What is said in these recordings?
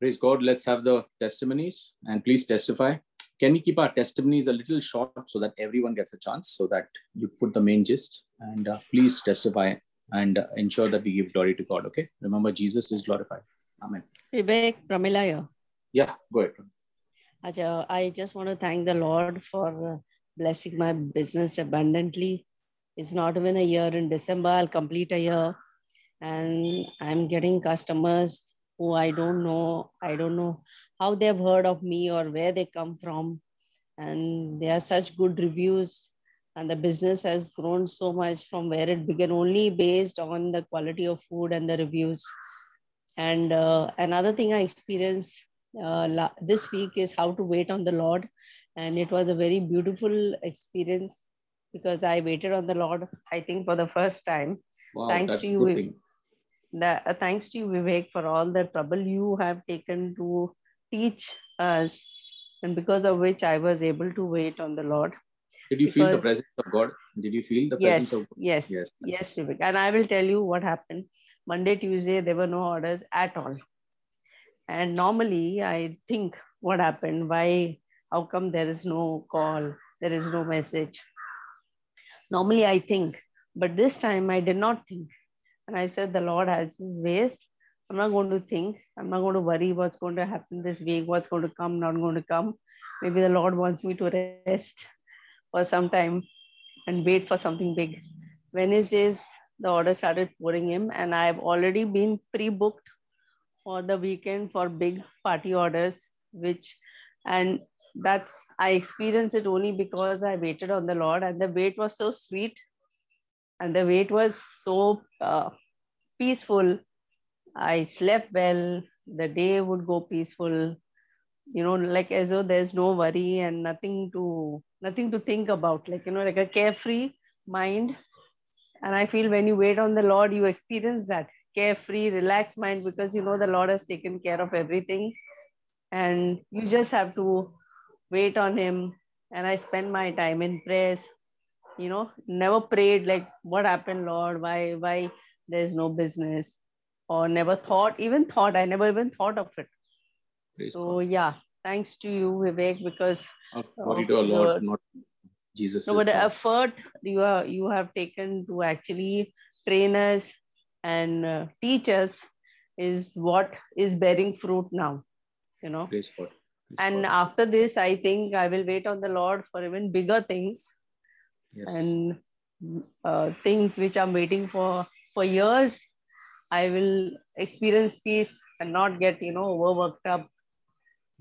Praise God. Let's have the testimonies and please testify. Can we keep our testimonies a little short so that everyone gets a chance so that you put the main gist and uh, please testify and uh, ensure that we give glory to God. Okay. Remember, Jesus is glorified. Amen. Vivek Pramilaya. Yeah, go ahead. Acha, I just want to thank the Lord for uh, blessing my business abundantly. It's not even a year. In December, I'll complete a year. And I'm getting customers who I don't know. I don't know how they've heard of me or where they come from. And they are such good reviews. And the business has grown so much from where it began, only based on the quality of food and the reviews. And uh, another thing I experienced uh, this week is how to wait on the Lord. And it was a very beautiful experience because I waited on the Lord, I think, for the first time. Wow, thanks to you, the, uh, thanks to you, Vivek, for all the trouble you have taken to teach us, and because of which I was able to wait on the Lord. Did you feel the presence of God? Did you feel the Yes, presence of God? yes, Yes. yes, Vivek. And I will tell you what happened. Monday, Tuesday, there were no orders at all. And normally, I think what happened, why, how come there is no call, there is no message. Normally, I think, but this time I did not think. And I said, the Lord has his ways. I'm not going to think. I'm not going to worry what's going to happen this week, what's going to come, not going to come. Maybe the Lord wants me to rest for some time and wait for something big. Wednesdays, the order started pouring in, and I've already been pre booked for the weekend for big party orders, which, and that's, I experienced it only because I waited on the Lord, and the wait was so sweet, and the wait was so uh, peaceful. I slept well, the day would go peaceful, you know, like as though there's no worry and nothing to nothing to think about, like you know, like a carefree mind. And I feel when you wait on the Lord, you experience that carefree, relaxed mind because you know the Lord has taken care of everything. And you just have to wait on Him. And I spend my time in prayers, you know, never prayed like, what happened, Lord? Why, why there's no business? Or never thought, even thought, I never even thought of it. Praise So yeah, thanks to you, Vivek, because God. Not Glory to our Lord, Lord. not Jesus. no, but the effort you are you have taken to actually train us and uh, teach us is what is bearing fruit now. You know, Praise God. Praise and God. after this, I think I will wait on the Lord for even bigger things Yes. and uh, things which I'm waiting for for years. I will experience peace and not get you know overworked up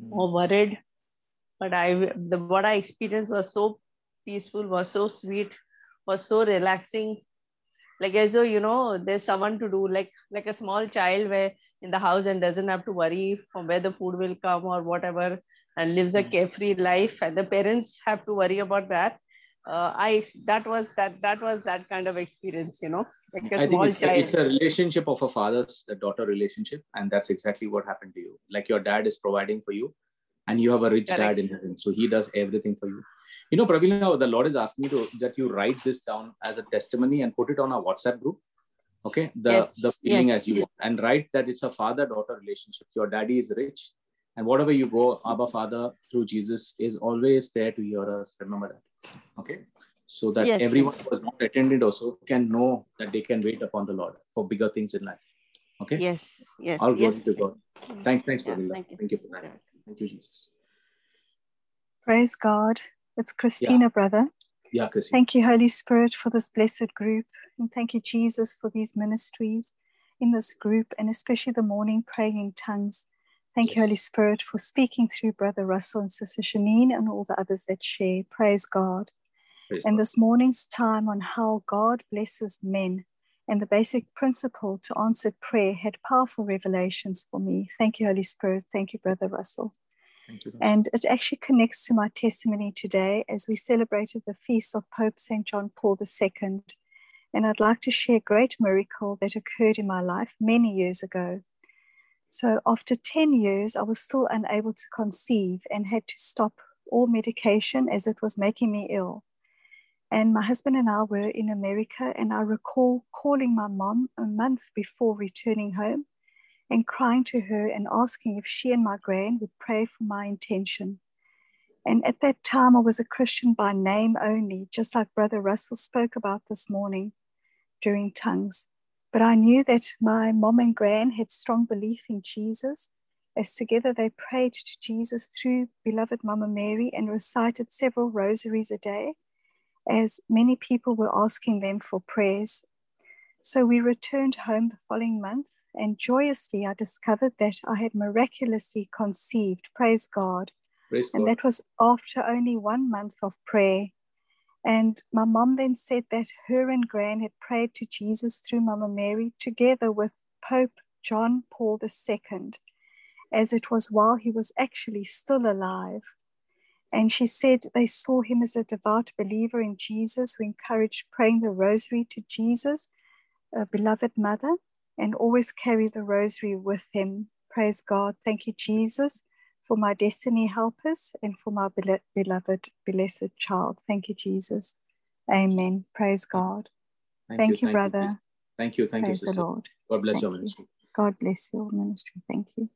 Mm. or worried. But I, the what I experienced was so peaceful, was so sweet, was so relaxing. Like as though you know, there's someone to do, like like a small child where in the house and doesn't have to worry from where the food will come or whatever, and lives a Mm. carefree life, and the parents have to worry about that. Uh, I that was that that was that kind of experience, you know, like a I think small it's a, child. it's a relationship of a father's a daughter relationship, and that's exactly what happened to you. Like your dad is providing for you, and you have a rich Correct. dad in heaven, so he does everything for you. You know, Pravina, the Lord is asking me to that you write this down as a testimony and put it on our WhatsApp group. Okay, the Yes, the feeling yes. as you want, and write that it's a father-daughter relationship. Your daddy is rich, and whatever you go, Abba Father through Jesus is always there to hear us. Remember that. Okay, so that Yes, everyone yes. who has not attended also can know that they can wait upon the Lord for bigger things in life. Okay. Yes, yes, All glory yes. to God. Thanks, thanks, Yeah, Pravina. thank you. Thank you for that. Thank you, Jesus. Praise God. It's Christina, brother. Yeah, Chrissy. Thank you, Holy Spirit, for this blessed group. And thank you, Jesus, for these ministries in this group, and especially the morning praying in tongues. Thank you, Holy Spirit, for speaking through Brother Russell and Sister Shanine and all the others that share. Praise God. Praise And God. this morning's time on how God blesses men and the basic principle to answered prayer had powerful revelations for me. Thank you, Holy Spirit. Thank you, Brother Russell. You. And it actually connects to my testimony today as we celebrated the feast of Pope St. John Paul II. And I'd like to share a great miracle that occurred in my life many years ago. So, after 10 years, I was still unable to conceive and had to stop all medication as it was making me ill. And my husband and I were in America, and I recall calling my mom a month before returning home and crying to her and asking if she and my grand would pray for my intention. And at that time, I was a Christian by name only, just like Brother Russell spoke about this morning during tongues. But I knew that my mom and gran had strong belief in Jesus, as together they prayed to Jesus through beloved Mama Mary and recited several rosaries a day, as many people were asking them for prayers. So we returned home the following month, and joyously I discovered that I had miraculously conceived. Praise God Praise and God. that was after only one month of prayer. And my mom then said that her and Gran had prayed to Jesus through Mama Mary together with Pope John Paul II, as it was while he was actually still alive. And she said they saw him as a devout believer in Jesus who encouraged praying the rosary to Jesus, a beloved mother, and always carry the rosary with him. Praise God. Thank you, Jesus for my destiny helpers and for my bele- beloved, blessed child. Thank you, Jesus. Amen. Praise God. Thank, you, brother. Jesus. Thank you. Thank Praise you, the. Lord. God bless Thank your you. ministry. God bless your ministry. Thank you.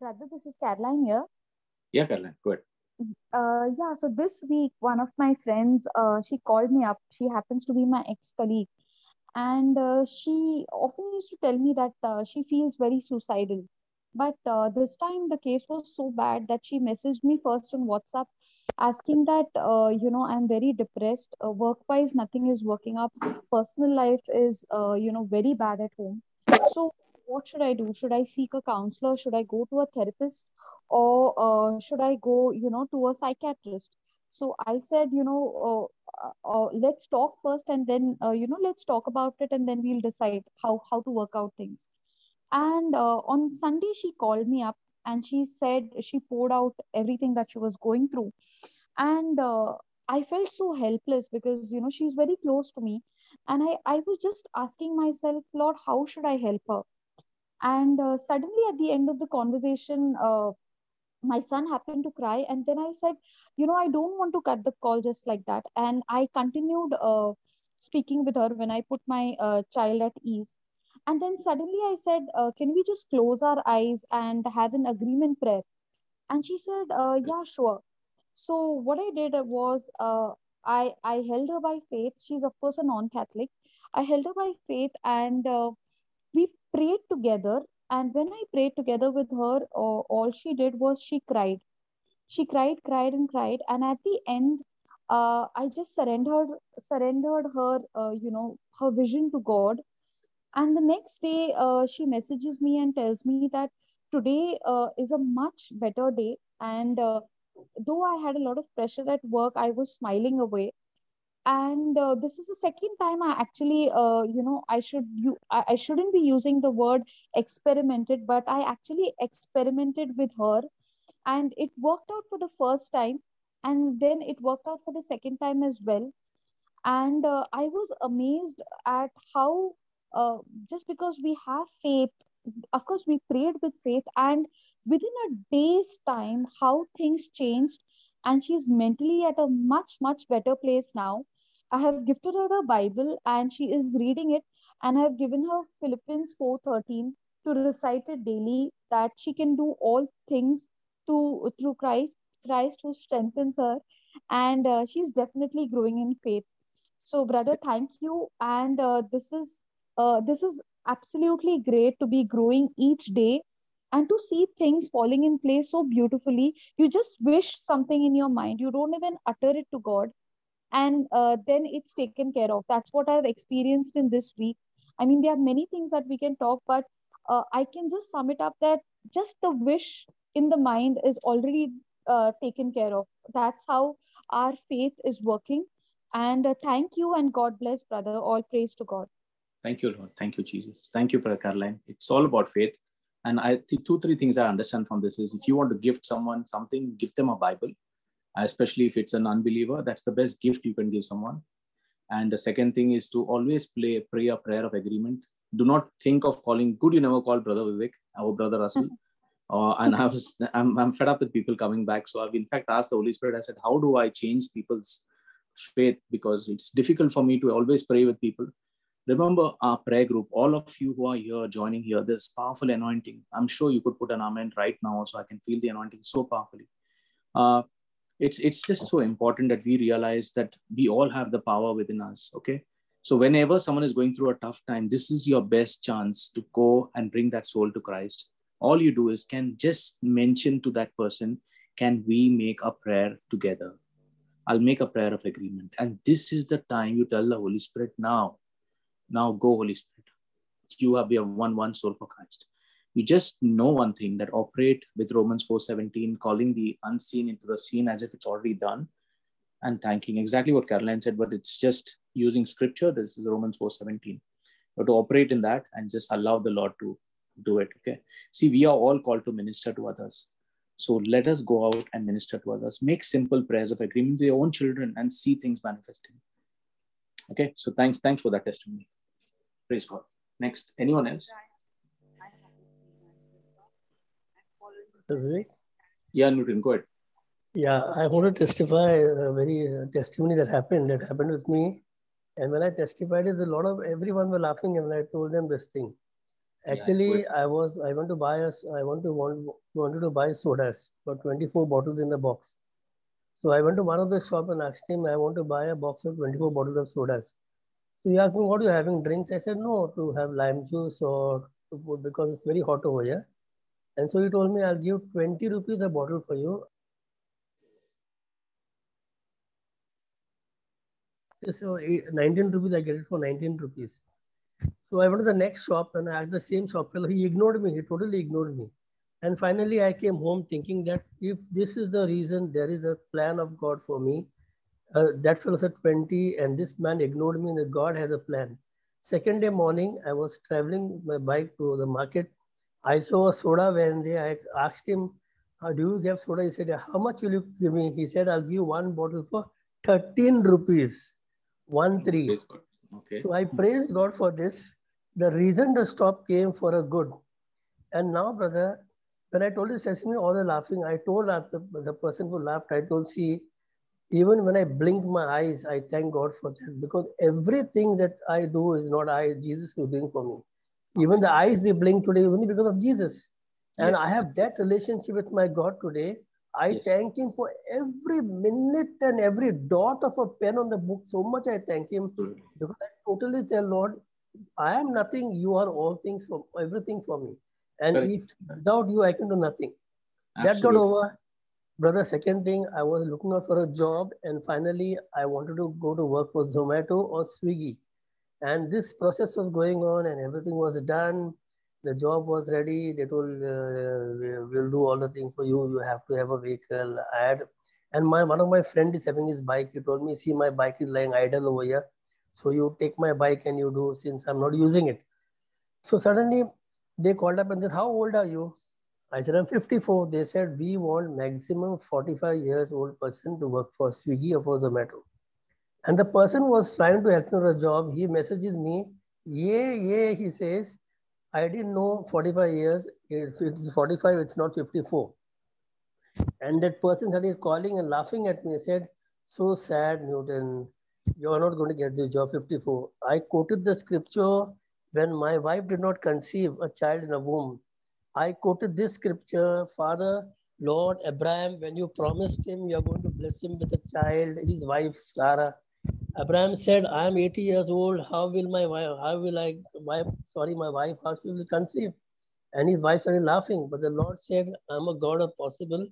Brother, this is Caroline here. Yeah, Caroline, go ahead. Uh, yeah, so this week, one of my friends, uh, she called me up. She happens to be my ex-colleague, and uh, she often used to tell me that uh, she feels very suicidal. But uh, this time, the case was so bad that she messaged me first on WhatsApp, asking that uh, you know I'm very depressed. Uh, work-wise, nothing is working up. Personal life is uh, you know very bad at home. So, what should I do? Should I seek a counselor? Should I go to a therapist? or uh, should I go, you know, to a psychiatrist? So I said, you know, uh, uh, let's talk first, and then, uh, you know, let's talk about it, and then we'll decide how how to work out things. And uh, on Sunday, she called me up and she said she poured out everything that she was going through, and uh, I felt so helpless because you know she's very close to me, and I I was just asking myself, Lord, how should I help her? And uh, suddenly, at the end of the conversation, uh, my son happened to cry. And then i said you know i don't want to cut the call just like that. And i continued uh, speaking with her when i put my uh, child at ease. And then suddenly i said uh, can we just close our eyes and have an agreement prayer? And she said uh, yeah sure. So what i did was uh, i i held her by faith. She's of course a non catholic i held her by faith and uh, prayed together and when i prayed together with her uh, all she did was she cried. She cried cried and cried and at the end uh, i just surrendered surrendered her uh, you know her vision to god. And the next day uh, she messages me and tells me that today uh, is a much better day. And uh, though i had a lot of pressure at work i was smiling away and uh, this is the second time i actually uh, you know i should you I, I shouldn't be using the word experimented but i actually experimented with her. And it worked out for the first time and then it worked out for the second time as well. And uh, i was amazed at how uh, just because we have faith of course we prayed with faith and within a day's time how things changed and she's mentally at a much much better place now i have gifted her a bible and she is reading it and i have given her philippians 4.13 to recite it daily that she can do all things to through christ christ who strengthens her and uh, she's definitely growing in faith. So brother thank you and uh, this is uh, this is absolutely great to be growing each day and to see things falling in place so beautifully. You just wish something in your mind. You don't even utter it to god and uh, then it's taken care of that's what i've experienced in this week i mean there are many things that we can talk but uh, i can just sum it up that just the wish in the mind is already uh, taken care of that's how our faith is working and uh, thank you and god bless brother all praise to god Thank you, Lord. Thank you, Jesus. Thank you, Brother Caroline. It's all about faith. And I think two, three things I understand from this is if you want to gift someone something, give them a Bible, especially if it's an unbeliever. That's the best gift you can give someone. And the second thing is to always play, pray a prayer of agreement. Do not think of calling. Good, you never called Brother Vivek, our brother Russell. Uh, and I was, I'm, I'm fed up with people coming back. So I've in fact asked the Holy Spirit. I said, how do I change people's faith because it's difficult for me to always pray with people. Remember our prayer group, all of you who are here joining here, this powerful anointing. I'm sure you could put an amen right now, so I can feel the anointing so powerfully. Uh, it's it's just so important that we realize that we all have the power within us. Okay, so whenever someone is going through a tough time, this is your best chance to go and bring that soul to Christ. All you do is can just mention to that person, can we make a prayer together? I'll make a prayer of agreement. And this is the time you tell the Holy Spirit, now, now go, Holy Spirit. You have, we have one, one soul for Christ. You just know one thing that operate with Romans 4:17, calling the unseen into the seen as if it's already done, and thanking exactly what Caroline said, but it's just using scripture. This is Romans 4:17. But to operate in that and just allow the Lord to do it. Okay. See, we are all called to minister to others. So let us go out and minister to others. Make simple prayers of agreement with your own children and see things manifesting. Okay. So thanks, thanks for that testimony. Praise God. Next, anyone else? Vivek? Yeah, Nutin, go ahead. Yeah, I want to testify a very uh, testimony that happened. That happened with me. And when I testified, it, a lot of everyone were laughing and I told them this thing. Actually, yeah, I was I want to buy us I want to want wanted to buy sodas for 24 bottles in the box. So I went to one of the shop and asked him, I want to buy a box of 24 bottles of sodas. So he asked me, what are you having drinks? I said, no, to have lime juice or to put because it's very hot over here. And so he told me, I'll give 20 rupees a bottle for you. So 19 rupees, I get it for 19 rupees. So I went to the next shop and I asked the same shop fellow. He ignored me. He totally ignored me. And finally, I came home thinking that if this is the reason, there is a plan of God for me. Uh, that fellow said 20, and this man ignored me, and God has a plan. Second day morning, I was traveling my bike to the market I saw a soda when they I asked him, How do you give soda? He said, How much will you give me? He said, I'll give one bottle for 13 rupees. One three. Okay. So I praised God for this. The reason the stop came for a good. And now, brother, when I told this testimony, all the laughing. I told the, the person who laughed, I told, see, even when I blink my eyes, I thank God for that because everything that I do is not I, Jesus is doing for me. Even the eyes we blink today is only because of Jesus. And yes. I have that relationship with my God today. I yes. thank Him for every minute and every dot of a pen on the book. So much I thank Him mm-hmm. because I totally tell Lord, I am nothing. You are all things for everything for me. And Correct. if without you, I can do nothing. Absolutely. That got over. Brother, second thing, I was looking out for a job and finally I wanted to go to work for Zomato or Swiggy. And this process was going on and everything was done. The job was ready. They told, uh, we'll do all the things for you. You have to have a vehicle. I had, and my one of my friend is having his bike. He told me, see, my bike is lying idle over here. So you take my bike and you do since I'm not using it. So suddenly they called up and said, how old are you? I said, I'm 54. They said, we want maximum 45 years old person to work for Swiggy or for Zomato. And the person was trying to help me with a job. He messages me, yeah, yeah, he says, I didn't know 45 years. It's, it's 45, it's not 54. And that person started calling and laughing at me. He said, so sad, Newton. You're not going to get the job 54. I quoted the scripture when my wife did not conceive a child in a womb. I quoted this scripture, Father, Lord Abraham, when you promised him you're going to bless him with a child, his wife Sarah, Abraham said, I am 80 years old. How will my wife, how will I, wife, sorry, my wife, how she will conceive? And his wife started laughing. But the Lord said, I'm a God of possible.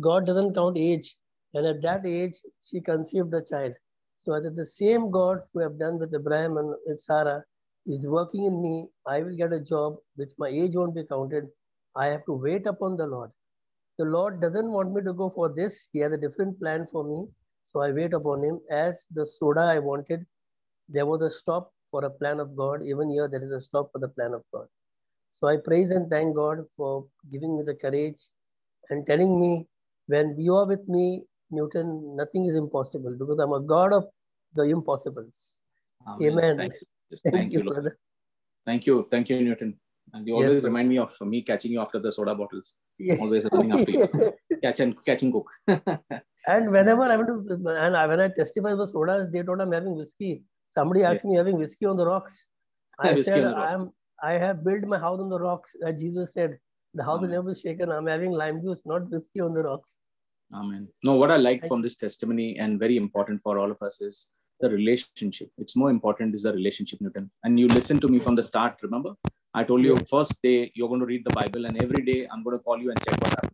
God doesn't count age. And at that age, she conceived a child. So I said, the same God who have done with Abraham and with Sarah is working in me. I will get a job which my age won't be counted. I have to wait upon the Lord. The Lord doesn't want me to go for this. He has a different plan for me. So I wait upon him. As the soda I wanted, there was a stop for a plan of God. Even here, there is a stop for the plan of God. So I praise and thank God for giving me the courage and telling me when you are with me, Newton, nothing is impossible because I'm a God of the impossibles. Amen. Amen. Thank you, thank, thank you, brother. Thank you. Thank you, Newton. And you always Yes, remind me of me catching you after the soda bottles. Yeah. Always running after you. Catch and catch and cook. and whenever I went to, and I, when I testify about sodas, they told I'm having whiskey. Somebody asked me having whiskey on the rocks. I Whiskey said, rocks. I am. I have built my house on the rocks. Jesus said, the house will never be shaken. I'm having lime juice, not whiskey on the rocks. Amen. No, what I like from this testimony and very important for all of us is the relationship. It's more important is the relationship, Newton. And you listen to me from the start, remember? I told you Yes. first day you're going to read the Bible, and every day I'm going to call you and check what happened.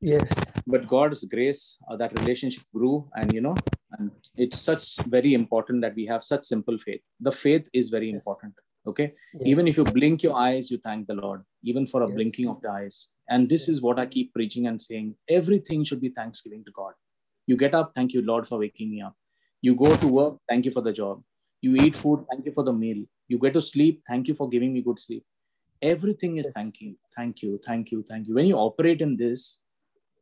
Yes. But God's grace, uh, that relationship grew, and you know, and it's such very important that we have such simple faith. The faith is very important. Okay. yes. Even if you blink your eyes, you thank the Lord, even for a Yes. blinking of the eyes. And this is what I keep preaching and saying everything should be thanksgiving to God. You get up, thank you, Lord, for waking me up. You go to work, thank you for the job. You eat food, thank you for the meal. You get to sleep, thank you for giving me good sleep. Everything is Yes. thank you, thank you, thank you, thank you. When you operate in this,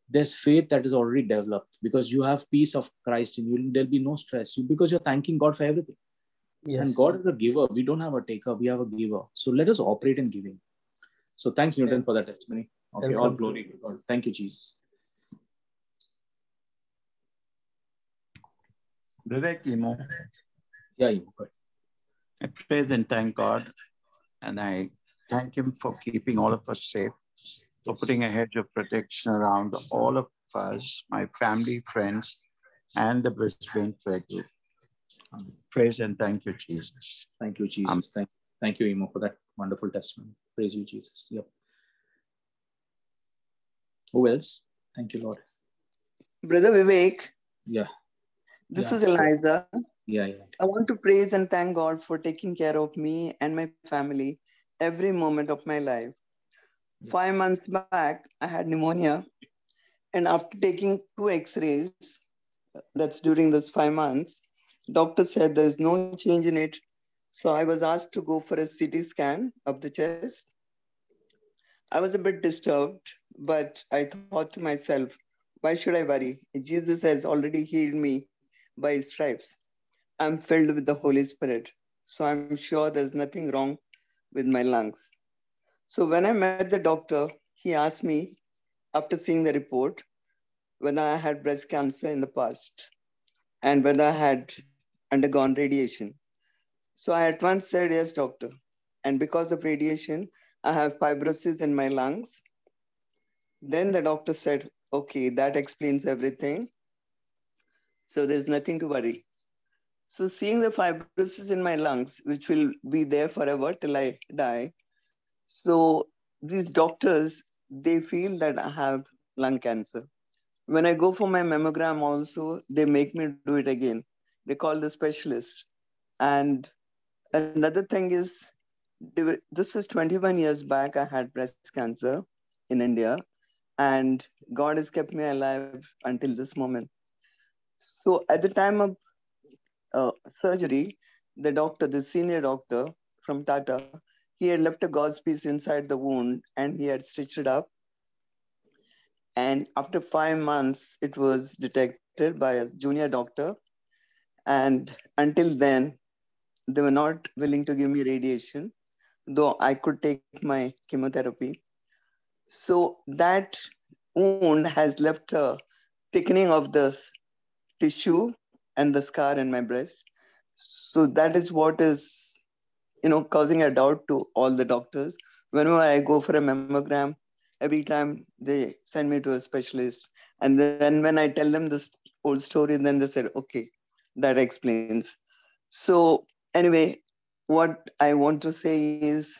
there's faith that is already developed because you have peace of Christ in you. There'll be no stress you because you're thanking God for everything. yes. And God is a giver. We don't have a taker, we have a giver. So let us operate in giving. So thanks, Newton, for that testimony. Okay, all glory to God. Thank you, Jesus. Vivek Emo, Yeah, you good. I praise and thank God. And I thank Him for keeping all of us safe, for putting a hedge of protection around all of us, my family, friends, and the Brisbane prayer group. Praise and thank you, Jesus. Thank you, Jesus. thank, thank you, Emo, for that wonderful testimony. Praise you, Jesus. Yep. Who else? Thank you, Lord. Brother Vivek, Yeah, this Yeah. is Eliza. Yeah, yeah. I want to praise and thank God for taking care of me and my family every moment of my life. Five months back, I had pneumonia, and after taking two x rays, that's during those five months, doctor said there's no change in it. So I was asked to go for a CT scan of the chest. I was a bit disturbed, but I thought to myself, why should I worry? Jesus has already healed me by his stripes. I'm filled with the Holy Spirit. So I'm sure there's nothing wrong with my lungs. So when I met the doctor, he asked me, after seeing the report, whether I had breast cancer in the past and whether I had undergone radiation. So I at once said, Yes, doctor. And because of radiation, I have fibrosis in my lungs. Then the doctor said, Okay, that explains everything. So there's nothing to worry. So seeing the fibrosis in my lungs, which will be there forever till I die. So these doctors, they feel that I have lung cancer. When I go for my mammogram also, they make me do it again. They call the specialist. And another thing is, this is 21 years back, I had breast cancer in India, and God has kept me alive until this moment. So at the time of uh, surgery, the doctor, the senior doctor from Tata, he had left a gauze piece inside the wound and he had stitched it up. And after five months, it was detected by a junior doctor. And until then, they were not willing to give me radiation, though I could take my chemotherapy. So that wound has left a thickening of the tissue and the scar in my breast. So that is what is, you know, causing a doubt to all the doctors. Whenever I go for a mammogram, every time they send me to a specialist. And then when I tell them this whole story, then they said, okay, that explains. So anyway, what I want to say is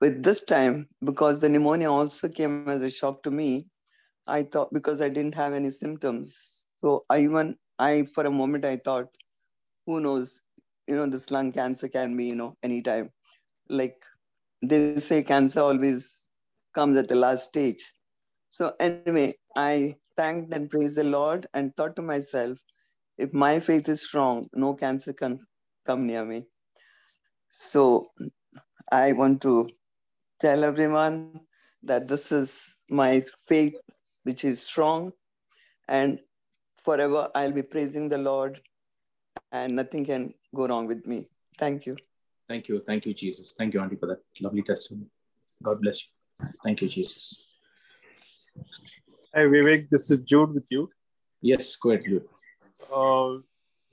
with this time, because the pneumonia also came as a shock to me, I thought because I didn't have any symptoms. So I even I for a moment I thought, who knows, you know, this lung cancer can be, you know, anytime. Like they say cancer always comes at the last stage. So anyway, I thanked and praised the Lord and thought to myself, if my faith is strong, no cancer can come near me. So I want to tell everyone that this is my faith, which is strong, and forever I'll be praising the Lord, and nothing can go wrong with me. Thank you. Thank you. Thank you, Jesus. Thank you, Auntie, for that lovely testimony. God bless you. Thank you, Jesus. Hi, Vivek. This is Jude with you. Yes, go ahead, Jude. Uh,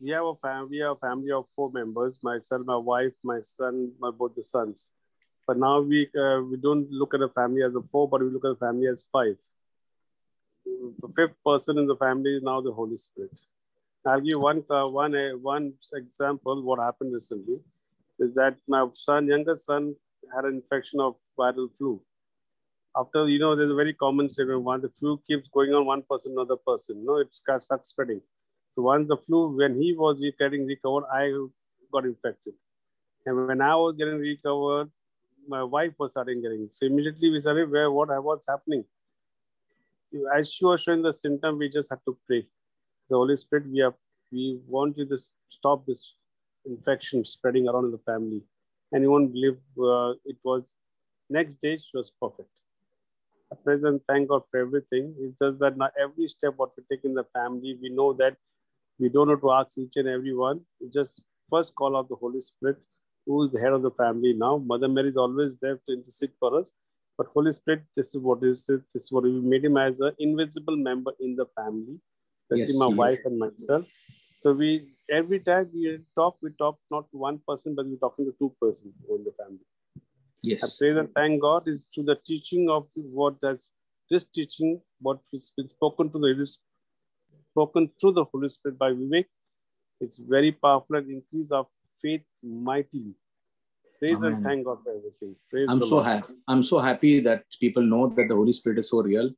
we have a family. We have a family of four members: myself, my wife, my son, my both the sons. But now we uh, we don't look at a family as a four, but we look at a family as five. The fifth person in the family is now the Holy Spirit. I'll give one uh, one uh, one example. What happened recently is that my son, youngest son, had an infection of viral flu. After you know, there's a very common statement: one the flu keeps going on one person, another person. No, it starts spreading. So once the flu, when he was getting recovered, I got infected, and when I was getting recovered, my wife was starting getting. So immediately we started where what what's happening. As she was showing the symptom, we just had to pray the Holy Spirit, we have we want you to stop this infection spreading around in the family. And you won't believe uh, it was next day she was perfect. At present, thank God for everything. It's just that now every step what we take in the family, we know that we don't have to ask each and every one. We just first call out the Holy Spirit, who is the head of the family now. Mother Mary is always there to intercede for us. But Holy Spirit, this is what is it. This is what we made him as an invisible member in the family especially yes, my wife and myself. So we every time we talk, we talk not to one person, but we're talking to two persons in the family. Yes. I pray that thank God is to the teaching of the, what that's this teaching, what has been spoken to the spoken through the Holy Spirit by Vivek. It's very powerful and increase our faith mightily. Praise Amen. and thank God for everything. Praise I'm so happy. I'm so happy that people know that the Holy Spirit is so real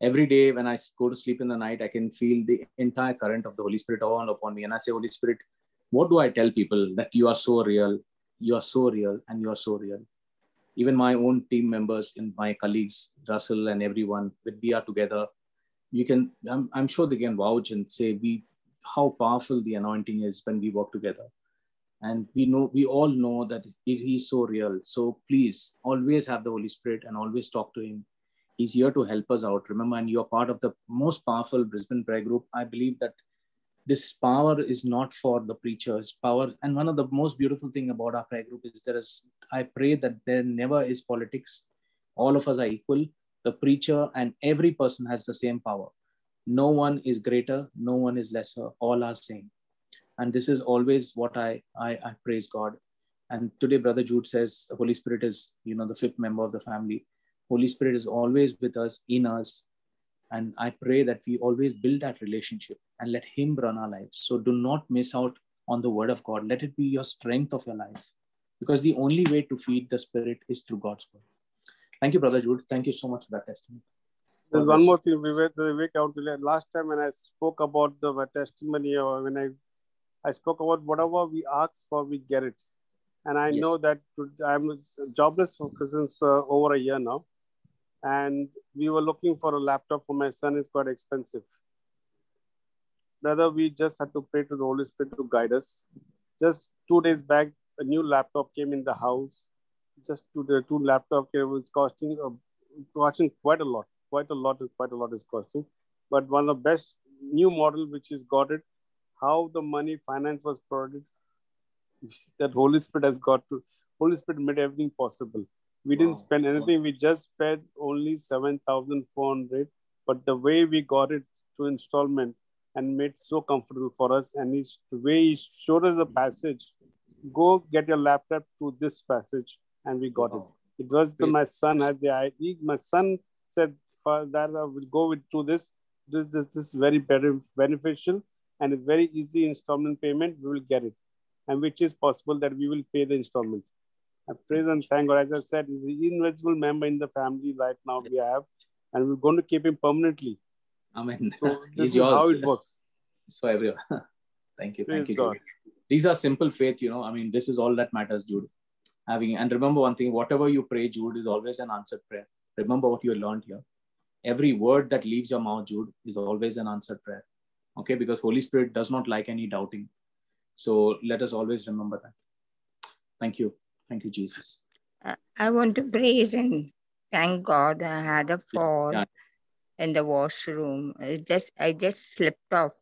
every day when I go to sleep in the night, I can feel the entire current of the Holy Spirit all upon me. And I say, Holy Spirit, what do I tell people that you are so real, you are so real, and you are so real? Even my own team members and my colleagues, Russell and everyone, when we are together, you can, I'm, I'm sure they can vouch and say we how powerful the anointing is when we work together. And we know, we all know that it is so real. So please always have the Holy Spirit and always talk to Him. He's here to help us out. Remember, and you're part of the most powerful Brisbane prayer group. I believe that this power is not for the preachers power. And one of the most beautiful thing about our prayer group is there is i pray that there never is politics. All of us are equal. The preacher and every person has the same power. No one is greater. No one is lesser. All are same and this is always what i i, I praise god and today brother jude says the holy spirit is you know the fifth member of the family Holy Spirit is always with us, in us. And I pray that we always build that relationship and let Him run our lives. So do not miss out on the Word of God. Let it be your strength of your life. Because the only way to feed the Spirit is through God's Word. Thank you, Brother Jude. Thank you so much for that testimony. There's one more thing, Vivek, Vivek out last time when I spoke about the testimony, or when I I spoke about whatever we ask for, we get it. And I yes. know that I'm jobless for since uh, over a year now. And we were looking for a laptop for my son is quite expensive. Brother we just had to pray to the holy spirit to guide us. Just two days back a new laptop came in the house. Just to the two laptop came was costing uh, costing quite a lot. Quite a lot quite a lot is costing. But one of the best new model which is got it how the money finance was provided that holy spirit has got to holy spirit made everything possible we didn't spend anything. We just spent only 7,400. But the way we got it to installment and made so comfortable for us, and he's, the way he showed us the passage, go get your laptop through this passage, and we got wow. it. It was the, my son had the idea. My son said, that I will go with through this. This, this, this is very beneficial and a very easy installment payment. We will get it, and which is possible that we will pay the installment. I praise and thank God. As I said, he's an invisible member in the family right now we have, and we're going to keep him permanently. Amen. So this is yours. how it works. So everyone, thank you, thank you. God. These are simple faith, you know. I mean, this is all that matters, Jude. Having and remember one thing: whatever you pray, Jude, is always an answered prayer. Remember what you learned here. Every word that leaves your mouth, Jude, is always an answered prayer. Okay, because Holy Spirit does not like any doubting. So let us always remember that. Thank you. Thank you, Jesus. I want to praise and thank God. I had a fall yeah. in the washroom. It just I just slipped off.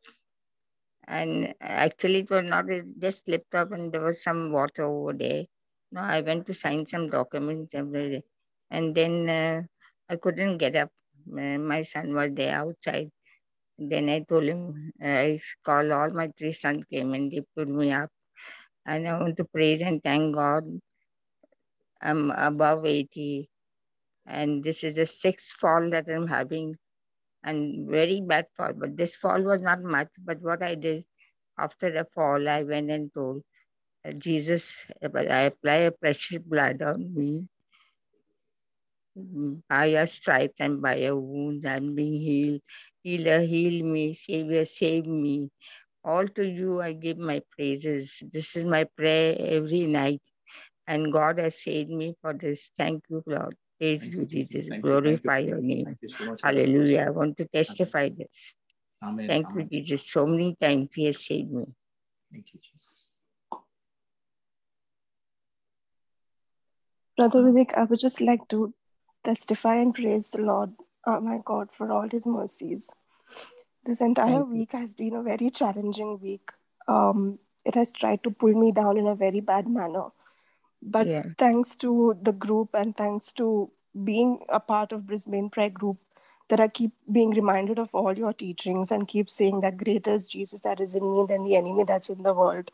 And actually it was not it just slipped off and there was some water over there. No, I went to sign some documents every and then uh, I couldn't get up. Uh, my son was there outside. Then I told him, I called all my three sons came and they pulled me up. And I want to praise and thank God. I'm above 80. And this is the sixth fall that I'm having. And very bad fall. But this fall was not much. But what I did after the fall, I went and told uh, Jesus, I apply a precious blood on me by a stripe and by a wound I'm being healed. Healer, heal me. Savior, save me. All to you I give my praises. This is my prayer every night. And God has saved me for this. Thank you, Lord. Praise Thank you, Jesus. Thank Glorify you. your name. You so Hallelujah. I want to testify Amen. this. Amen. Thank Amen. you, Jesus. So many times He has saved me. Thank you, Jesus. Brother Vivek, I would just like to testify and praise the Lord, oh my God, for all his mercies. This entire week has been a very challenging week. Um, it has tried to pull me down in a very bad manner. But yeah. thanks to the group and thanks to being a part of Brisbane Prayer Group, that I keep being reminded of all your teachings and keep saying that greater is Jesus that is in me than the enemy that's in the world.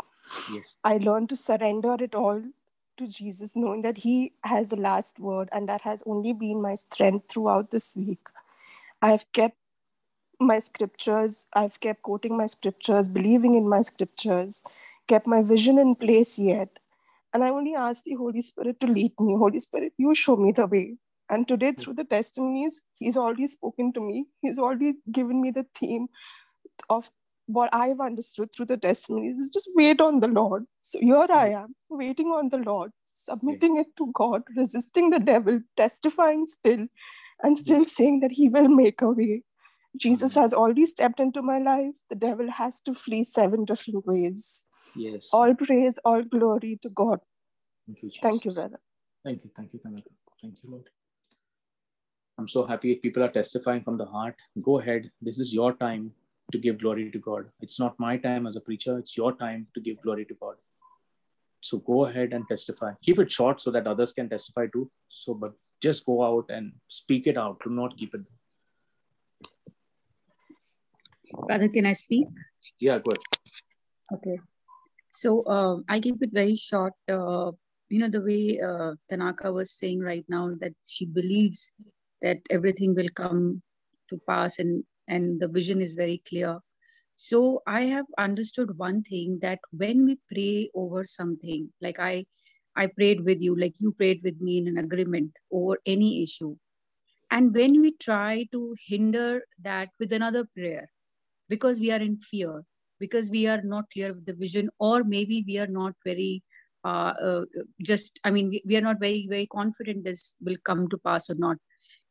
Yes. I learned to surrender it all to Jesus, knowing that He has the last word, and that has only been my strength throughout this week. I've kept my scriptures, I've kept quoting my scriptures, believing in my scriptures, kept my vision in place yet. And I only ask the Holy Spirit to lead me. Holy Spirit, you show me the way. And today, through the testimonies, He's already spoken to me. He's already given me the theme of what I've understood through the testimonies is just wait on the Lord. So here I am, waiting on the Lord, submitting yeah. it to God, resisting the devil, testifying still, and still yes. saying that He will make a way. Jesus has already stepped into my life. The devil has to flee seven different ways. Yes. All praise, all glory to God. Thank you, Jesus. Thank you, brother. Thank you. Thank you, Tanaka. Thank you, Lord. I'm so happy people are testifying from the heart. Go ahead. This is your time to give glory to God. It's not my time as a preacher, it's your time to give glory to God. So go ahead and testify. Keep it short so that others can testify too. So, but just go out and speak it out. Do not keep it. Brother, can I speak? Yeah, go ahead. Okay. So uh, I keep it very short. Uh, you know, the way uh, Tanaka was saying right now that she believes that everything will come to pass and and the vision is very clear. So I have understood one thing that when we pray over something, like I, I prayed with you, like you prayed with me in an agreement over any issue. And when we try to hinder that with another prayer, because we are in fear, because we are not clear with the vision, or maybe we are not very uh, uh, just, I mean, we, we, are not very, very confident this will come to pass or not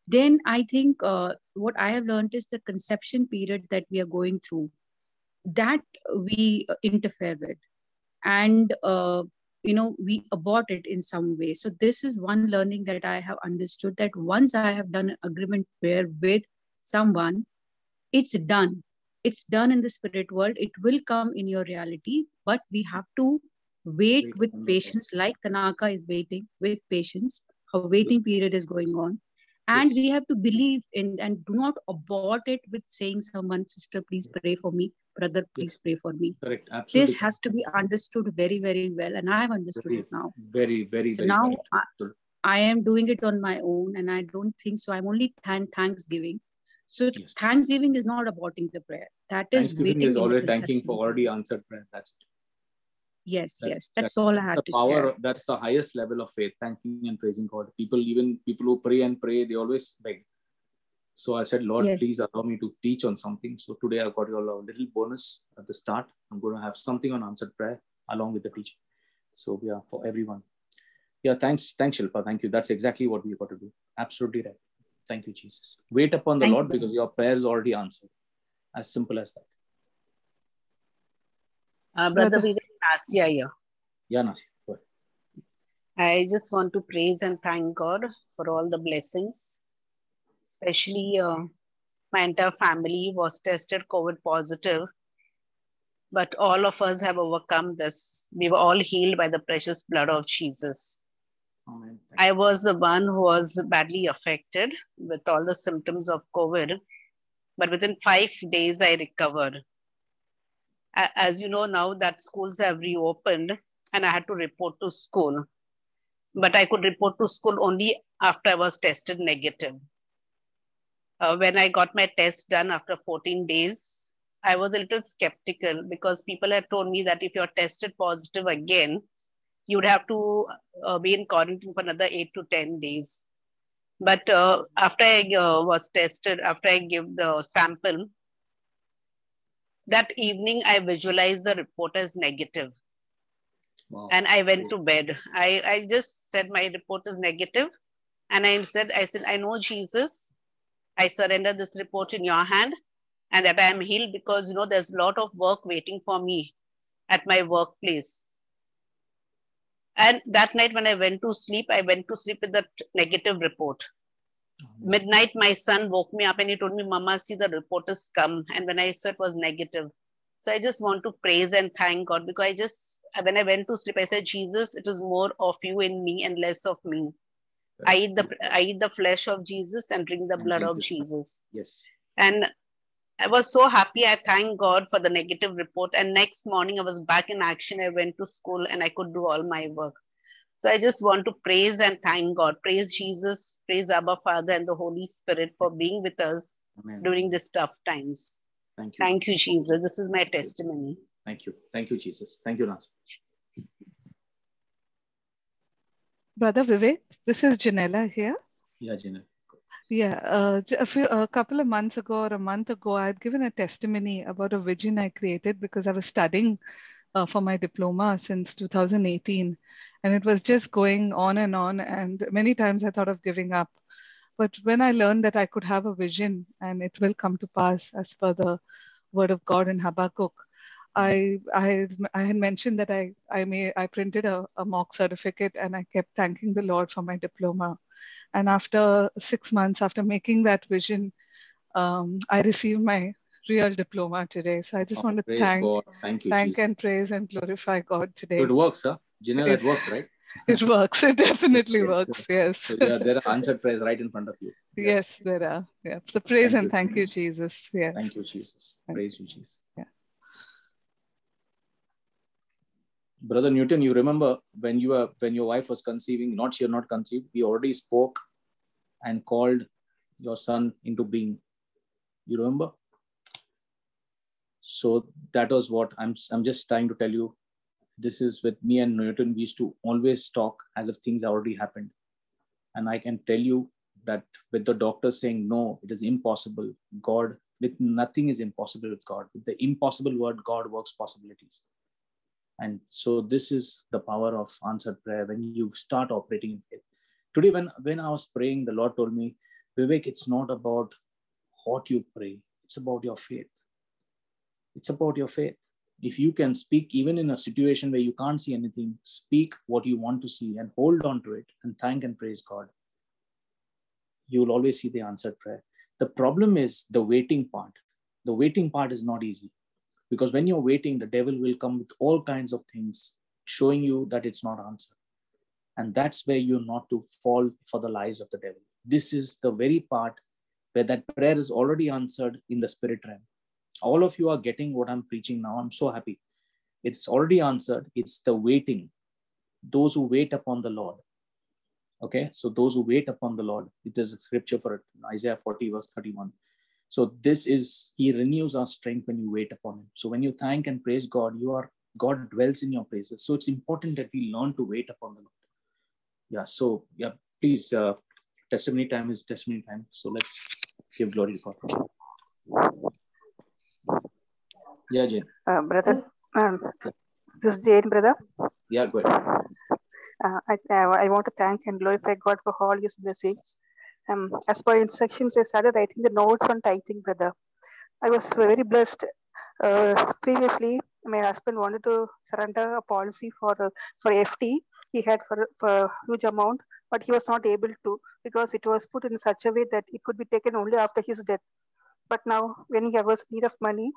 then i think uh, what i have learned is the conception period that we are going through that we uh, interfere with. And uh, you know we abort it in some way. So this is one learning that i have understood that once i have done an agreement prayer with someone it's done. It's done in the spirit world. It will come in your reality but we have to wait with patience like tanaka is waiting with patience. Her waiting period is going on and yes. we have to believe in and do not abort it with saying someone sister please pray for me. Brother please yes. pray for me. Correct. Absolutely. this has to be understood very very well and i have understood very, it now. very very, very now very I, I, am doing it on my own and i don't think so. I'm only th- thanksgiving. So yes. thanksgiving is not aborting the prayer. That is thanksgiving is always thanking for already answered prayer. That's it yes that's, yes. That's, that's all i have to power share. that's the highest level of faith thanking and praising god. People even people who pray and pray they always beg. So i said lord yes. please allow me to teach on something. So today i got you a little bonus at the start. I'm going to have something on answered prayer along with the teaching. So yeah for everyone. Yeah thanks thanks shilpa. Thank you. That's exactly what we got to do. Absolutely right. Thank you jesus. Wait upon the thank lord you. because your prayer is already answered. As simple as that. Uh, brother, brother. Nasya here. Yeah, Nasya. I just want to praise and thank God for all the blessings. Especially uh, my entire family was tested COVID positive. but all of us have overcome this. We were all healed by the precious blood of Jesus. Amen. I was the one who was badly affected with all the symptoms of COVID, but within five days I recovered. As you know now that schools have reopened and I had to report to school, but I could report to school only after I was tested negative. Uh, when I got my test done after 14 days, I was a little skeptical because people had told me that if you're tested positive again, you'd have to uh, be in quarantine for another eight to 10 days. But uh, after I uh, was tested, after I gave the sample, that evening I visualized the report as negative Wow. and I went to bed. I, I just said my report is negative, and I said, I said, I know Jesus. I surrender this report in your hand, and that I am healed because you know there's a lot of work waiting for me at my workplace. And that night when I went to sleep, I went to sleep with that negative report. Midnight, my son woke me up and he told me, Mama, see the report has come. And when I saw it was negative. So I just want to praise and thank God because I just, when I went to sleep, I said, Jesus, it is more of you in me and less of me. I eat the I eat the flesh of Jesus and drink the And blood of. Jesus. Yes. And I was so happy. I thank God for the negative report. And next morning, I was back in action. I went to school and I could do all my work. So I just want to praise and thank God. Praise Jesus, praise Abba Father and the Holy Spirit for being with us Amen. during these tough times. Thank you. Thank you, Jesus. This is my testimony. Thank you. Thank you, Jesus. Thank you, Nancy. Brother Vivek, this is Janella here. Yeah, Gina. Yeah, uh, j- a, few, a couple of months ago or a month ago, I had given a testimony about a vision I created because I was studying uh, for my diploma since 2018. And it was just going on and on. And many times I thought of giving up. But when I learned that I could have a vision and it will come to pass as per the word of God in Habakkuk, I, I, I had mentioned that I, I, may, I printed a, a mock certificate and I kept thanking the Lord for my diploma. And after six months, after making that vision, um, I received my real diploma today. So I just Oh, want to thank, God. Thank you, thank Jesus. and praise and glorify God today. So it works, huh? Janella, It- it works, right? It works. It definitely Yes, works. yes. Yes. So yeah, there are answered prayers right in front of you. Yes, there are. Yeah. So praise Thank and you. thank you, Jesus. Yes. Thank you, Jesus. Praise you, Jesus. Yeah. Brother Newton, you remember when you were when your wife was conceiving, not she had not conceived, we already spoke and called your son into being. You remember? So that was what I'm I'm just trying to tell you. This is with me and Newton. We used to always talk as if things already happened. And I can tell you that with the doctor saying no, it is impossible. God, with nothing is impossible with God. With the impossible word, God works possibilities. And so this is the power of answered prayer when you start operating in faith. Today, when, when I was praying, the Lord told me, Vivek, it's not about what you pray, it's about your faith. It's about your faith. If you can speak, even in a situation where you can't see anything, speak what you want to see and hold on to it and thank and praise God. You will always see the answered prayer. The problem is the waiting part. The waiting part is not easy because when you're waiting, the devil will come with all kinds of things showing you that it's not answered. And that's where you're not to fall for the lies of the devil. This is the very part where that prayer is already answered in the spirit realm. All of you are getting what I'm preaching now. I'm so happy. It's already answered. It's the waiting. Those who wait upon the Lord. Okay, so those who wait upon the Lord, it is a scripture for it, Isaiah 40, verse 31. So this is He renews our strength when you wait upon Him. So when you thank and praise God, you are God dwells in your praises. So it's important that we learn to wait upon the Lord. Yeah. So yeah, please. Uh, testimony time is testimony time. So let's give glory to God. Yeah, Jane. Uh, brother, um, this is Jane, brother. Yeah, go ahead. Uh, I, uh, I want to thank and glorify God for all His blessings. Um, as per instructions, I started writing the notes on tithing, brother. I was very blessed. Uh, previously, my husband wanted to surrender a policy for uh, for FT he had for, for a huge amount, but he was not able to because it was put in such a way that it could be taken only after his death. But now, when he was in need of money,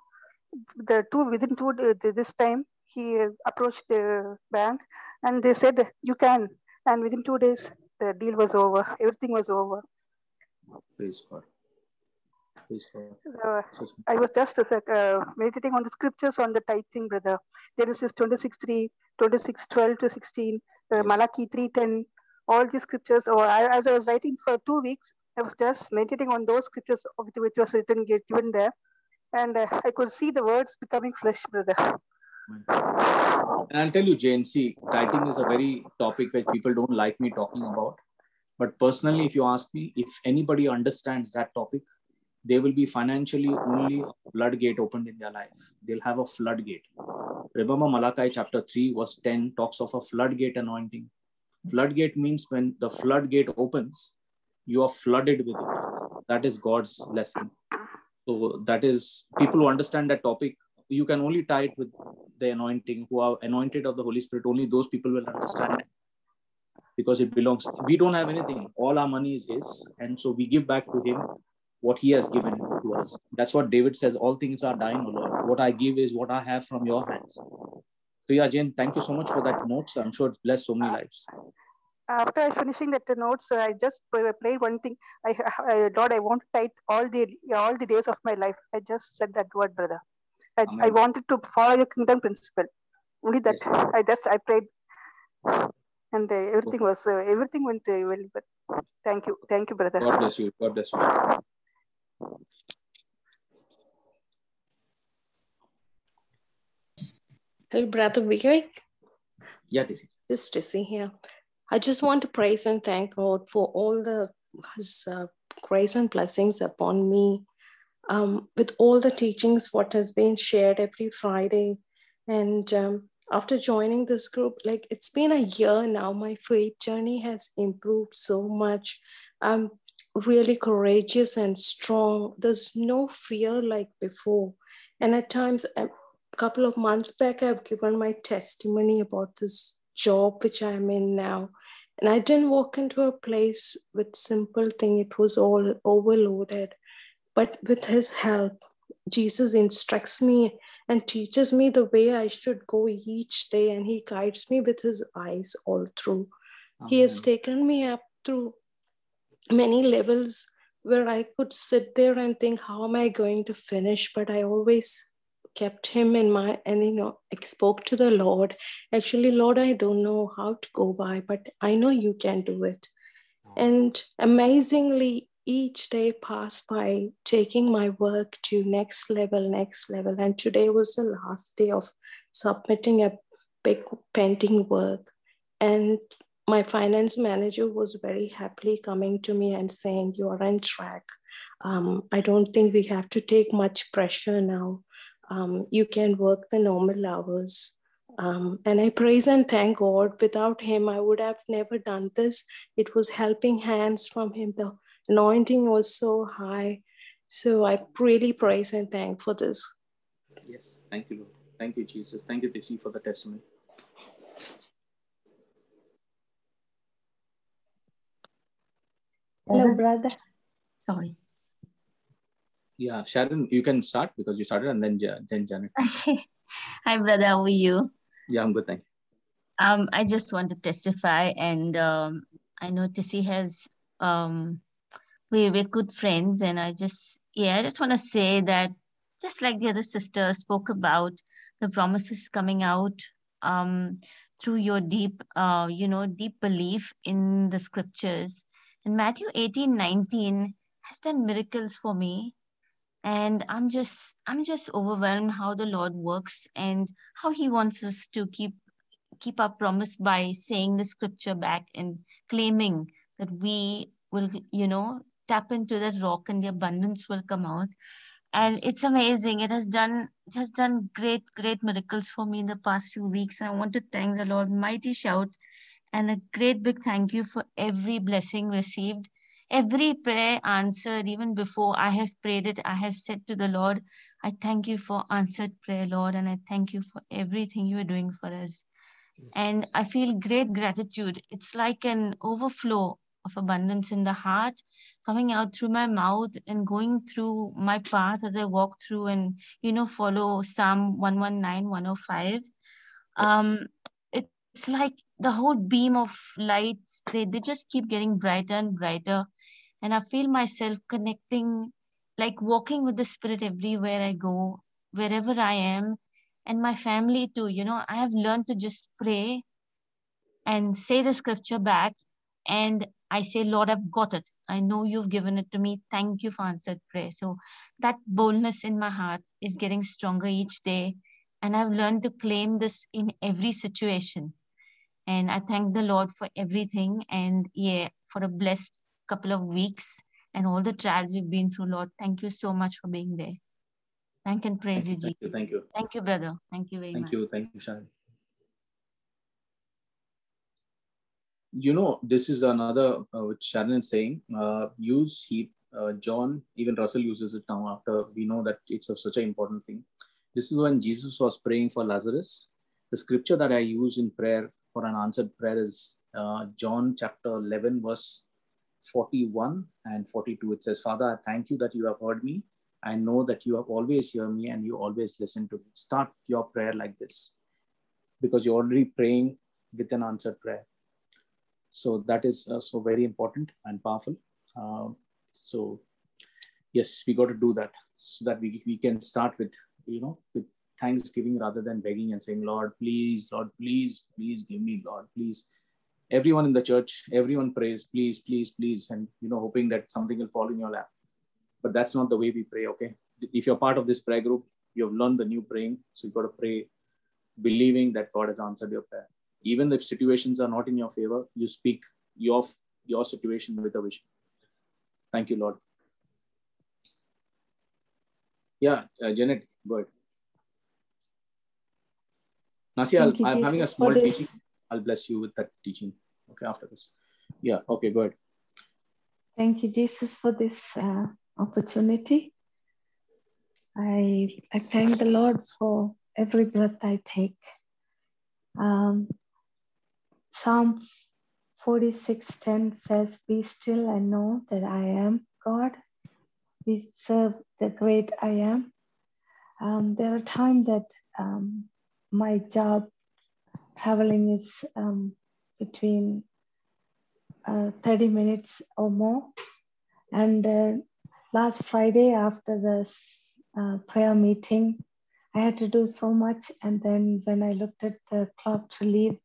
the two within two this time he approached the bank and they said you can. And within two days the deal was over. Everything was over. Praise god. Praise god. Uh, i was just uh, meditating on the scriptures on the tithing brother. Genesis 26 3 26 12 to 16 uh, yes. malachi 3 10 all these scriptures or I, as i was writing for two weeks i was just meditating on those scriptures which was written given there and uh, I could see the words becoming flesh, brother. And I'll tell you, Jane, see, tithing is a very topic which people don't like me talking about. But personally, if you ask me, if anybody understands that topic, they will be financially only floodgate opened in their life. They'll have a floodgate. Remember, Malachi chapter 3, verse 10 talks of a floodgate anointing. Floodgate means when the floodgate opens, you are flooded with it. That is God's blessing. So that is people who understand that topic. You can only tie it with the anointing, who are anointed of the Holy Spirit. Only those people will understand it because it belongs. We don't have anything. All our money is His, and so we give back to Him what He has given to us. That's what David says. All things are thine, O Lord. What I give is what I have from Your hands. So yeah, Jane, thank you so much for that notes. I'm sure it's blessed so many lives after finishing that notes, I just played one thing. I, I Lord, I want to tithe all the all the days of my life. I just said that word, brother. I, I wanted to follow your kingdom principle. Only that yes. I just I prayed, and uh, everything was uh, everything went uh, well. But thank you, thank you, brother. God bless you. God bless you. Hello, brother Vivek. Yeah, this is Tissy here. I just want to praise and thank God for all the His uh, grace and blessings upon me. Um, with all the teachings, what has been shared every Friday, and um, after joining this group, like it's been a year now, my faith journey has improved so much. I'm really courageous and strong. There's no fear like before. And at times, a couple of months back, I've given my testimony about this job which I'm in now. And I didn't walk into a place with simple thing. It was all overloaded. But with his help, Jesus instructs me and teaches me the way I should go each day. And he guides me with his eyes all through. Amen. He has taken me up through many levels where I could sit there and think, how am I going to finish? But I always kept him in mind and you know I spoke to the Lord. Actually, Lord, I don't know how to go by, but I know you can do it. And amazingly, each day passed by taking my work to next level, next level. And today was the last day of submitting a big painting work. And my finance manager was very happily coming to me and saying, You are on track. Um, I don't think we have to take much pressure now um, you can work the normal hours. Um, and I praise and thank God. Without Him, I would have never done this. It was helping hands from Him. The anointing was so high. So I really praise and thank for this. Yes, thank you, Lord. Thank you, Jesus. Thank you, Tissy, for the testimony. Hello, brother. Sorry yeah sharon you can start because you started and then then janet. Hi brother. How are you? Yeah i'm good thank you. Um i just want to testify and um i know tissy has um we, we're good friends and i just yeah i just want to say that just like the other sister spoke about the promises coming out um through your deep uh you know deep belief in the scriptures. And matthew 18 19 has done miracles for me and i'm just i'm just overwhelmed how the lord works and how he wants us to keep keep our promise by saying the scripture back and claiming that we will you know tap into that rock and the abundance will come out. And it's amazing. It has done it has done great great miracles for me in the past few weeks. And i want to thank the lord. Mighty shout and a great big thank you for every blessing received every prayer answered, even before I have prayed it, I have said to the Lord, I thank you for answered prayer, Lord, and I thank you for everything you are doing for us. And I feel great gratitude. It's like an overflow of abundance in the heart coming out through my mouth and going through my path as I walk through and, you know, follow Psalm 119, 105. Um, it's like the whole beam of lights, they, they just keep getting brighter and brighter. And I feel myself connecting, like walking with the Spirit everywhere I go, wherever I am, and my family too. You know, I have learned to just pray and say the scripture back. And I say, Lord, I've got it. I know you've given it to me. Thank you for answered prayer. So that boldness in my heart is getting stronger each day. And I've learned to claim this in every situation. And I thank the Lord for everything and yeah, for a blessed couple of weeks and all the trials we've been through, Lord. Thank you so much for being there. Thank and praise Thank you, you, thank you, thank you. Thank you, brother. Thank you very Thank much. you, thank you, Sharon. You know, this is another uh, which Sharon is saying. Uh, use he, uh, John, even Russell uses it now after we know that it's of such an important thing. This is when Jesus was praying for Lazarus. The scripture that I use in prayer for an answered prayer is uh, John chapter 11, verse 41 and 42. It says, Father, I thank you that you have heard me. I know that you have always heard me and you always listen to me. Start your prayer like this because you're already praying with an answered prayer. So that is uh, so very important and powerful. Um, so yes, we got to do that so that we, we can start with, you know, with thanksgiving rather than begging and saying, Lord, please, Lord, please, please give me, Lord, please. Everyone in the church, everyone prays, please, please, please, and you know, hoping that something will fall in your lap. But that's not the way we pray, okay? If you're part of this prayer group, you have learned the new praying. So you've got to pray believing that God has answered your prayer. Even if situations are not in your favor, you speak your, your situation with a vision. Thank you, Lord. Yeah, uh, Janet, go ahead. Nasi, I'll, Thank you, I'm having a Jesus, small teaching. I'll bless you with that teaching. Okay, after this. Yeah, okay, go ahead. Thank you, Jesus, for this uh, opportunity. I, I thank the Lord for every breath I take. Um, Psalm 46:10 says, "Be still and know that I am God. We serve the great I am." Um, there are times that um, my job traveling is um, between uh, 30 minutes or more. And uh, last Friday, after the uh, prayer meeting, I had to do so much. And then when I looked at the clock to leave,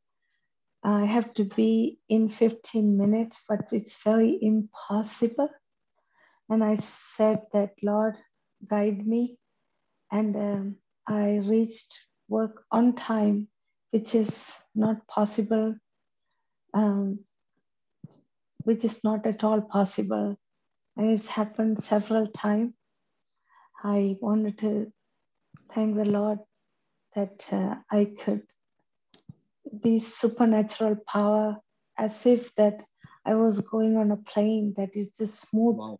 I have to be in 15 minutes, but it's very impossible. And I said that, Lord, guide me. And um, I reached work on time, which is not possible, um, which is not at all possible. And it's happened several times. I wanted to thank the Lord that uh, I could be supernatural power as if that I was going on a plane that is just smooth. Wow.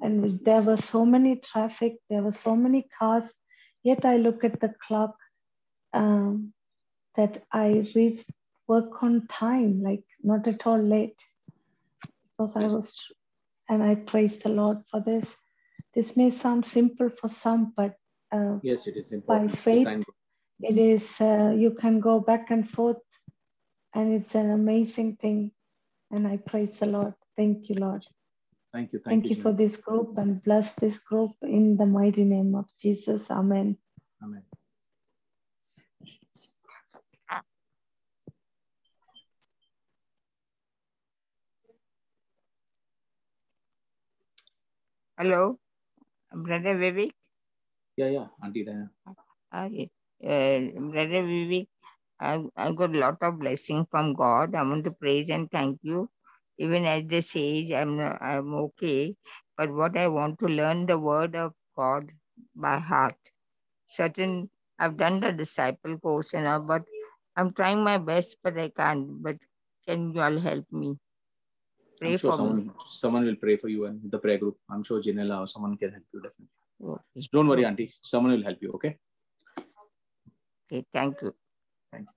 And there were so many traffic, there were so many cars. Yet I look at the clock um, that I reached work on time, like not at all late. Because I was, and I praise the Lord for this. This may sound simple for some, but uh, Yes, it is important. by faith, it is, uh, you can go back and forth, and it's an amazing thing. And I praise the Lord. Thank you, Lord. Thank you. Thank, you for this group and bless this group in the mighty name of Jesus. Amen. Amen. Hello, Brother Vivek. Yeah, yeah, Auntie Diana. Okay. Uh, Brother Vivek, I've, I've got a lot of blessing from God. I want to praise and thank you. Even at this age, I'm, I'm okay. But what I want to learn the word of God by heart. Certain, I've done the disciple course and all, but I'm trying my best, but I can't. But can you all help me? pray sure for someone, me. Someone will pray for you and the prayer group. I'm sure Janela or someone can help you definitely. Oh. Okay. Don't worry, Auntie. Someone will help you, okay? Okay, thank you. Thank you.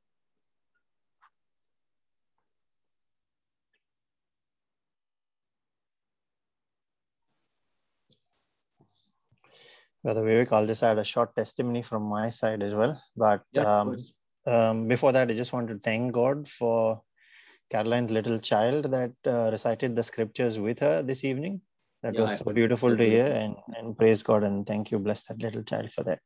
Brother Vivek, I'll just add a short testimony from my side as well. But yeah, um, um, before that, I just want to thank God for Caroline's little child that uh, recited the scriptures with her this evening. That Yeah, was so beautiful to hear, and, and praise God and thank you. Bless that little child for that.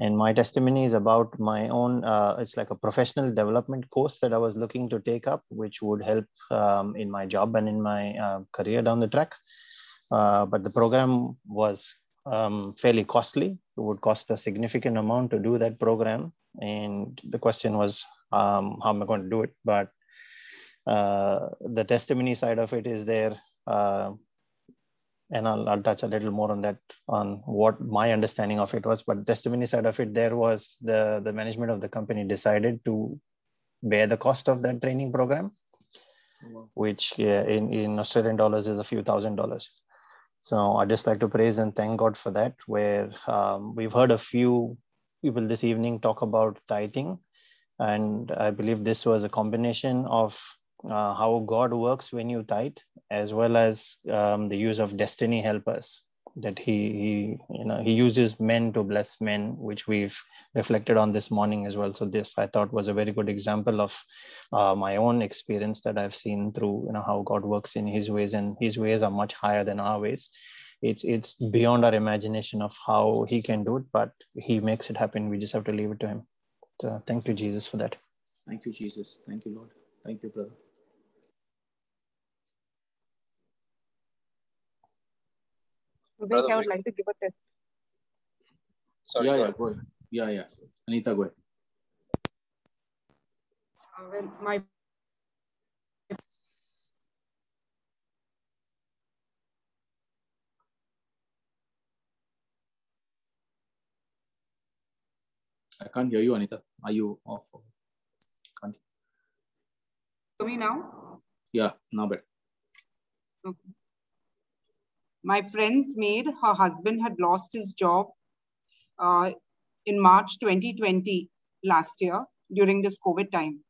And my testimony is about my own, uh, it's like a professional development course that I was looking to take up, which would help um, in my job and in my uh, career down the track. Uh, but the program was um, fairly costly. It would cost a significant amount to do that program. And the question was, um, how am I going to do it? But the testimony side of it is there. Uh, and I'll, I'll touch a little more on that on what my understanding of it was. But testimony side of it there was the the management of the company decided to bear the cost of that training program which yeah, in, in australian dollars is a few thousand dollars. So i just like to praise and thank god for that where um, we've heard a few people this evening talk about tithing. And i believe this was a combination of uh, how God works when you tithe, as well as um, the use of destiny helpers. That he, he, you know, he uses men to bless men, which we've reflected on this morning as well. So this I thought was a very good example of uh, my own experience that I've seen through, you know, how God works in His ways, and His ways are much higher than our ways. It's it's beyond our imagination of how He can do it, but He makes it happen. We just have to leave it to Him. So thank you, Jesus, for that. Thank you, Jesus. Thank you, Lord. Thank you, brother. Vivek, I would like to give a test. Sorry, yeah, go yeah, go ahead. Yeah, yeah. Anita, go ahead. Uh, when my I can't hear you, Anita. Are you off? Can't. to me now, Yeah, now better. okay. My friend's maid, her husband had lost his job uh, in March 2020 last year during this COVID time.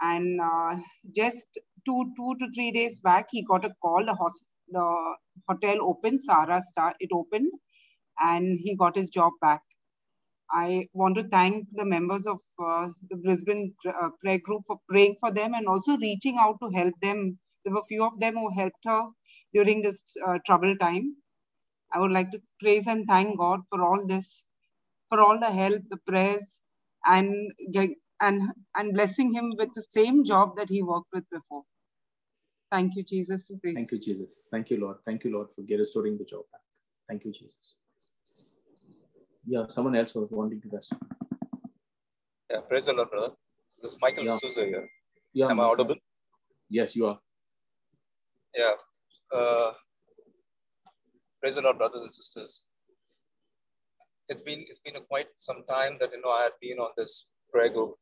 And uh, just two, two to three days back, he got a call. The, the hotel opened, Sarah Star, it opened, and he got his job back. I want to thank the members of uh, the Brisbane uh, prayer group for praying for them and also reaching out to help them. There were a few of them who helped her during this uh, troubled time. I would like to praise and thank God for all this, for all the help, the prayers, and and and blessing him with the same job that he worked with before. Thank you, Jesus. We praise Thank you, Jesus. Thank you, Lord. Thank you, Lord, for restoring the job back. Thank you, Jesus. Yeah, someone else was wanting to rest. Yeah, praise the Lord, brother. This is Michael Yeah. D'Souza here. Yeah, Am I audible? Yes, you are. Yeah. Uh, praise the Lord, brothers and sisters. It's been it's been quite some time that you know I had been on this prayer group.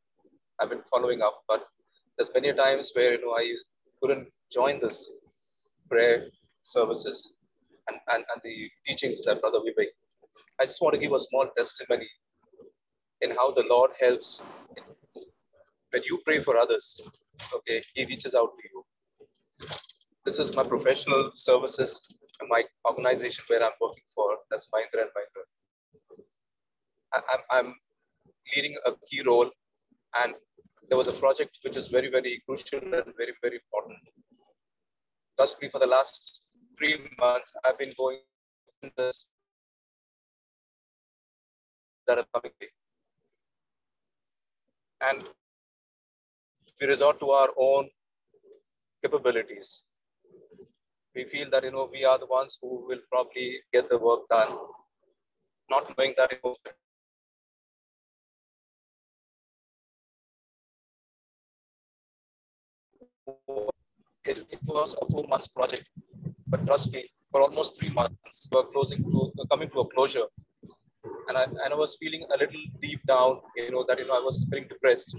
I've been following up, but there's many times where you know I couldn't join this prayer services and, and, and the teachings that Brother Vivek. I just want to give a small testimony in how the Lord helps when you pray for others. Okay, He reaches out to you. This is my professional services and my organization where I'm working for. That's Mahindra and Mahindra. I'm, I'm leading a key role, and there was a project which is very, very crucial and very, very important. Trust me, for the last three months, I've been going in this that are coming. And we resort to our own capabilities. We feel that you know we are the ones who will probably get the work done, not knowing that you know, it, was a four months project, but trust me, for almost three months, we're closing to coming to a closure. And I, and I was feeling a little deep down, you know, that you know I was feeling depressed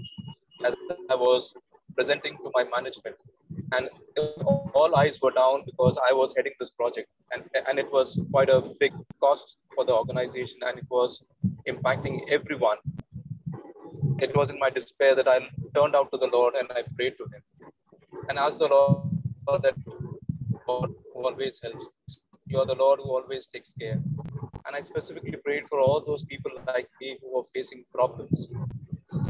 as I was presenting to my management. And all eyes were down because I was heading this project. And, and it was quite a big cost for the organization and it was impacting everyone. It was in my despair that I turned out to the Lord and I prayed to Him and asked the Lord that God always helps. You are the Lord who always takes care. And I specifically prayed for all those people like me who are facing problems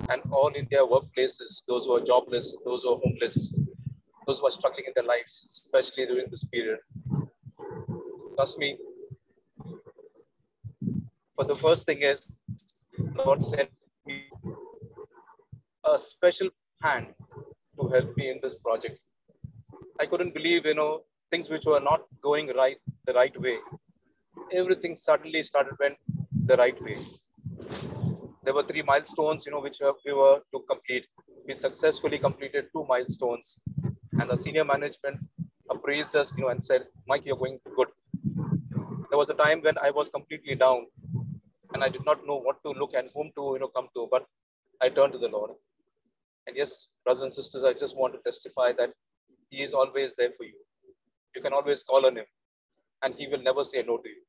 and all in their workplaces, those who are jobless, those who are homeless, those who are struggling in their lives, especially during this period. Trust me, for the first thing is, Lord sent me a special hand to help me in this project. I couldn't believe, you know, things which were not going right the right way. Everything suddenly started went the right way. There were three milestones, you know, which we were to complete. We successfully completed two milestones, and the senior management appraised us, you know, and said, "Mike, you're going good." There was a time when I was completely down, and I did not know what to look and whom to, you know, come to. But I turned to the Lord, and yes, brothers and sisters, I just want to testify that He is always there for you. You can always call on Him, and He will never say no to you.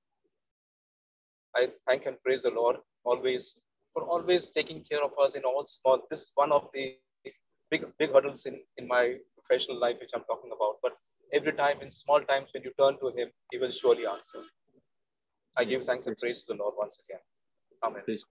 I thank and praise the Lord always for always taking care of us in all small. This is one of the big big hurdles in in my professional life, which I'm talking about. But every time in small times when you turn to Him, He will surely answer. I give thanks and praise to the Lord once again. Amen. Praise